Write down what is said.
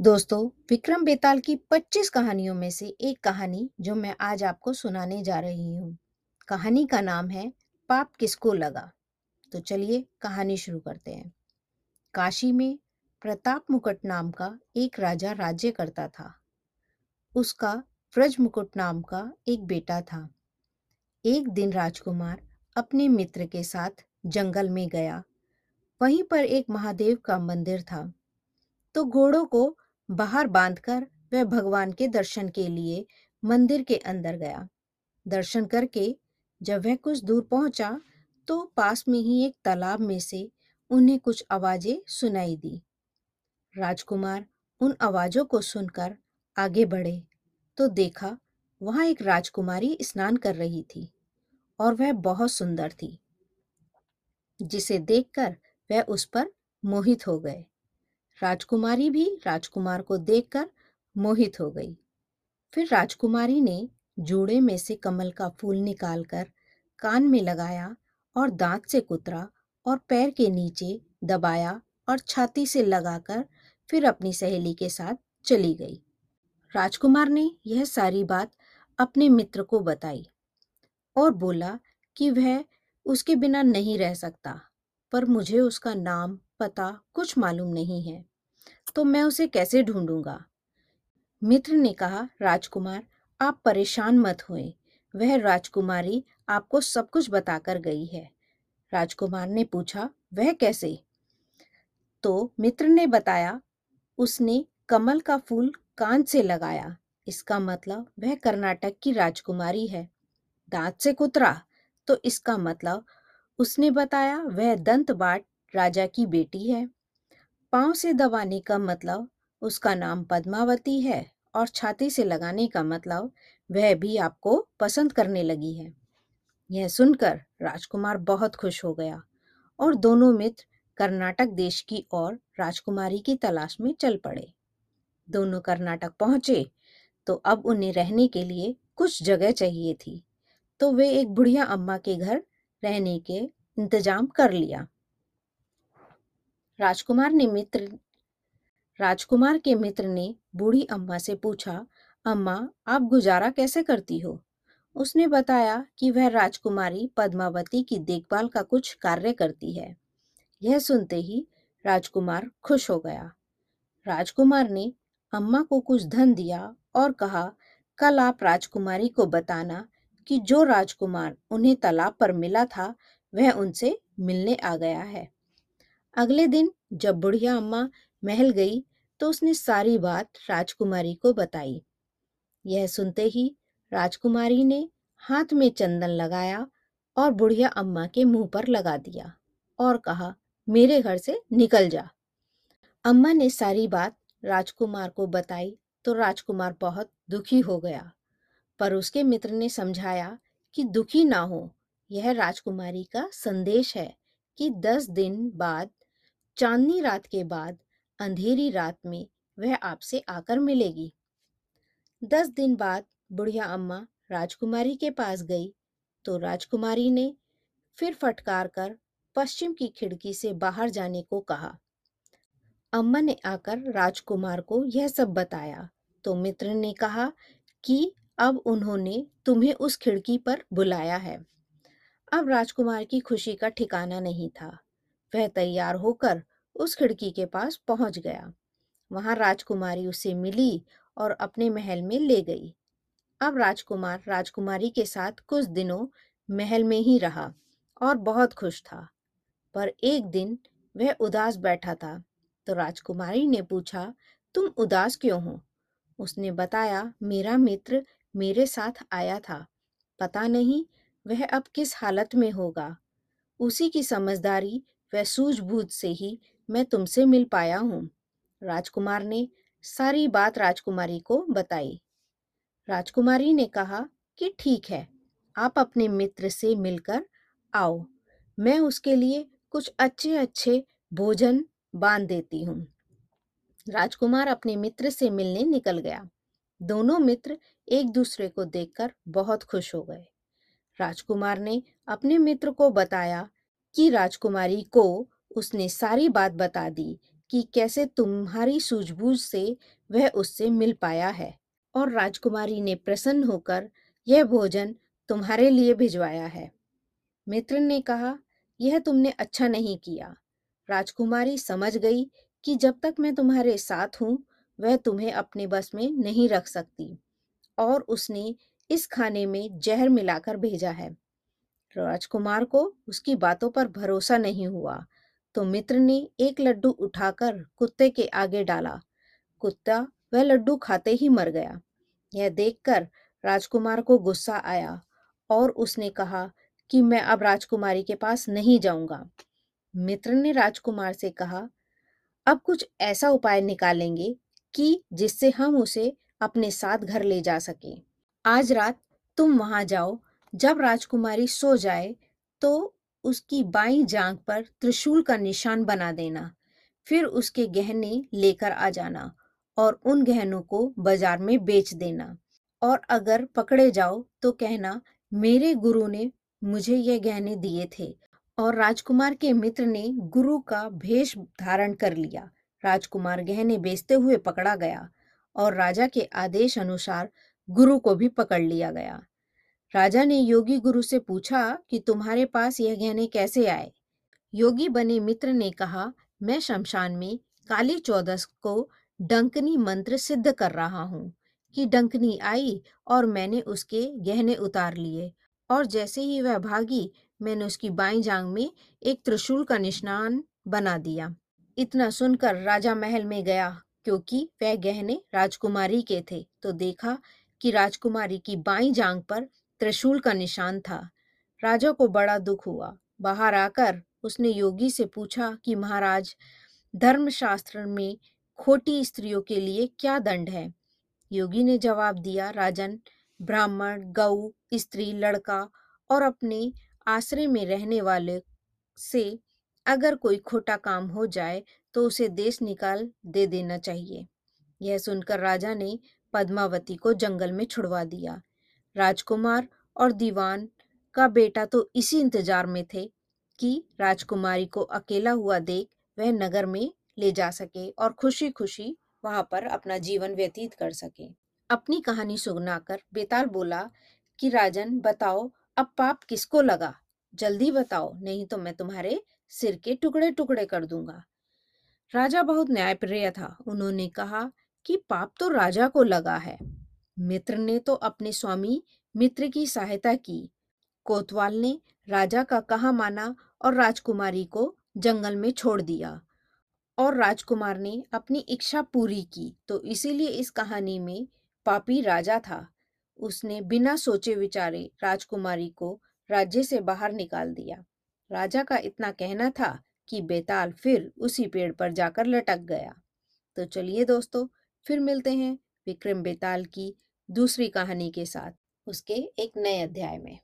दोस्तों, विक्रम बेताल की 25 कहानियों में से एक कहानी जो मैं आज आपको सुनाने जा रही हूँ। कहानी का नाम है, पाप किसको लगा? तो चलिए कहानी शुरू करते हैं। काशी में प्रताप मुकुट नाम का एक राजा राज्य करता था। उसका व्रज मुकुट नाम का एक बेटा था। एक दिन राजकुमार अपने मित्र के साथ जंगल में गया। वहीं पर एक महादेव का मंदिर था। तो घोड़ों को बाहर बांधकर वह भगवान के दर्शन के लिए मंदिर के अंदर गया। दर्शन करके जब वह कुछ दूर पहुँचा तो पास में ही एक तालाब में से उन्हें कुछ आवाज़ें सुनाई दी। राजकुमार उन आवाजों को सुनकर आगे बढ़े तो देखा वहाँ एक राजकुमारी स्नान कर रही थी और वह बहुत सुंदर थी, जिसे देखकर वह उस पर मोहित हो गए। राजकुमारी भी राजकुमार को देखकर मोहित हो गई। फिर राजकुमारी ने जोड़े में से कमल का फूल निकालकर कान में लगाया और दांत से कुतरा और पैर के नीचे दबाया और छाती से लगाकर फिर अपनी सहेली के साथ चली गई। राजकुमार ने यह सारी बात अपने मित्र को बताई और बोला कि वह उसके बिना नहीं रह सकता, पर मुझे उसका नाम पता कुछ मालूम नहीं है। तो मैं उसे कैसे ढूंढूँगा? मित्र ने कहा, राजकुमार, आप परेशान मत हुए। वह राजकुमारी आपको सब कुछ बताकर गई है। राजकुमार ने पूछा, वह कैसे? तो मित्र ने बताया, उसने कमल का फूल कान से लगाया। इसका मतलब वह कर्नाटक की राजकुमारी है। दांत से कुतरा। तो इसका मतलब उसने बताया वह दंत बाट राजा की बेटी है। पाँव से दबाने का मतलब उसका नाम पद्मावती है और छाती से लगाने का मतलब वह भी आपको पसंद करने लगी है। यह सुनकर राजकुमार बहुत खुश हो गया और दोनों मित्र कर्नाटक देश की ओर राजकुमारी की तलाश में चल पड़े। दोनों कर्नाटक पहुँचे तो अब उन्हें रहने के लिए कुछ जगह चाहिए थी तो वे एक बुढ़िया अम्मा के घर रहने के इंतज़ाम कर लिया। राजकुमार ने मित्र, राजकुमार के मित्र ने बूढ़ी अम्मा से पूछा, अम्मा, आप गुजारा कैसे करती हो? उसने बताया कि वह राजकुमारी पद्मावती की देखभाल का कुछ कार्य करती है। यह सुनते ही राजकुमार खुश हो गया। राजकुमार ने अम्मा को कुछ धन दिया और कहा, कल आप राजकुमारी को बताना कि जो राजकुमार उन्हें तालाब पर मिला था, वह उनसे मिलने आ गया है। अगले दिन जब बुढ़िया अम्मा महल गई तो उसने सारी बात राजकुमारी को बताई। यह सुनते ही राजकुमारी ने हाथ में चंदन लगाया और बुढ़िया अम्मा के मुँह पर लगा दिया और कहा, मेरे घर से निकल जा। अम्मा ने सारी बात राजकुमार को बताई तो राजकुमार बहुत दुखी हो गया। पर उसके मित्र ने समझाया कि दुखी ना हो, यह राजकुमारी का संदेश है कि दस दिन बाद चांदनी रात के बाद, अंधेरी रात में वह आपसे आकर मिलेगी। दस दिन बाद बुढ़िया अम्मा राजकुमारी के पास गई तो राजकुमारी ने फिर फटकार कर पश्चिम की खिड़की से बाहर जाने को कहा। अम्मा ने आकर राजकुमार को यह सब बताया तो मित्र ने कहा कि अब उन्होंने तुम्हें उस खिड़की पर बुलाया है। अब राजकुमार की खुशी का ठिकाना नहीं था। वह तैयार होकर उस खिड़की के पास पहुँच गया। वहाँ राजकुमारी उसे मिली और अपने महल में ले गई। अब राजकुमार राजकुमारी के साथ कुछ दिनों महल में ही रहा और बहुत खुश था। पर एक दिन वह उदास बैठा था तो राजकुमारी ने पूछा, तुम उदास क्यों हो? उसने बताया, मेरा मित्र मेरे साथ आया था। पता नहीं वह अब किस हालत में होगा। उसी की समझदारी व सूझबूझ से ही मैं तुमसे मिल पाया हूँ। राजकुमार ने सारी बात राजकुमारी को बताई। राजकुमारी ने कहा कि ठीक है, आप अपने मित्र से मिलकर आओ। मैं उसके लिए कुछ अच्छे अच्छे भोजन बाँध देती हूँ। राजकुमार अपने मित्र से मिलने निकल गया। दोनों मित्र एक दूसरे को देखकर बहुत खुश हो गए। राजकुमार ने अपने मित्र को बताया कि राजकुमारी को उसने सारी बात बता दी कि कैसे तुम्हारी सूझबूझ से वह उससे मिल पाया है और राजकुमारी ने प्रसन्न होकर यह भोजन तुम्हारे लिए भिजवाया है। मित्र ने कहा, यह तुमने अच्छा नहीं किया। राजकुमारी समझ गई कि जब तक मैं तुम्हारे साथ हूँ, वह तुम्हें अपने बस में नहीं रख सकती और उसने इस खाने में जहर मिलाकर भेजा है। राजकुमार को उसकी बातों पर भरोसा नहीं हुआ तो मित्र ने एक लड्डू उठाकर कुत्ते के आगे डाला। कुत्ता वह लड्डू खाते ही मर गया। यह देखकर राजकुमार को गुस्सा आया और उसने कहा कि मैं अब राजकुमारी के पास नहीं जाऊँगा। मित्र ने राजकुमार से कहा, अब कुछ ऐसा उपाय निकालेंगे कि जिससे हम उसे अपने साथ घर ले जा सके। आज रात तुम वहाँ जाओ जब राजकुमारी सो जाए तो उसकी बाई जांग पर त्रिशूल का निशान बना देना, फिर उसके गहने लेकर आ जाना और उन गहनों को बाज़ार में बेच देना। और अगर पकड़े जाओ तो कहना, मेरे गुरु ने मुझे ये गहने दिए थे। और राजकुमार के मित्र ने गुरु का भेष धारण कर लिया। राजकुमार गहने बेचते हुए पकड़ा गया और राजा के आदेश अनुसार गुरु को भी पकड़ लिया गया। राजा ने योगी गुरु से पूछा कि तुम्हारे पास यह गहने कैसे आए? योगी बने मित्र ने कहा, मैं शमशान में काली चौदस को डंकनी मंत्र सिद्ध कर रहा हूँ कि डंकनी आई और मैंने उसके गहने उतार लिए और जैसे ही वह भागी, मैंने उसकी बाई जांग में एक त्रिशूल का निशान बना दिया। इतना सुनकर राजा महल में गया क्योंकि वह गहने राजकुमारी के थे तो देखा कि राजकुमारी की बाई जांग पर त्रिशूल का निशान था। राजा को बड़ा दुख हुआ। बाहर आकर उसने योगी से पूछा कि, महाराज, धर्मशास्त्र में खोटी स्त्रियों के लिए क्या दंड है? योगी ने जवाब दिया, राजन, ब्राह्मण गौ स्त्री, लड़का और अपने आश्रय में रहने वाले से अगर कोई खोटा काम हो जाए तो उसे देश निकाल दे देना चाहिए। यह सुनकर राजा ने पद्मावती को जंगल में छुड़वा दिया। राजकुमार और दीवान का बेटा तो इसी इंतज़ार में थे कि राजकुमारी को अकेला हुआ देख वह नगर में ले जा सके और खुशी खुशी वहाँ पर अपना जीवन व्यतीत कर सके। अपनी कहानी सुनाकर बेताल बोला कि, राजन, बताओ, अब पाप किसको लगा? जल्दी बताओ, नहीं तो मैं तुम्हारे सिर के टुकड़े टुकड़े कर दूँगा। राजा बहुत न्यायप्रिय था। उन्होंने कहा कि, पाप तो राजा को लगा है। मित्र ने तो अपने स्वामी मित्र की सहायता की। कोतवाल ने राजा का कहा माना और राजकुमारी को जंगल में छोड़ दिया। और राजकुमार ने अपनी इच्छा पूरी की तो इसीलिए इस कहानी में पापी राजा था। उसने बिना सोचे विचारे राजकुमारी को राज्य से बाहर निकाल दिया। राजा का इतना कहना था कि बेताल फिर उसी पेड़ पर जाकर लटक गया। तो चलिए दोस्तों, फिर मिलते हैं विक्रम बेताल की दूसरी कहानी के साथ उसके एक नए अध्याय में।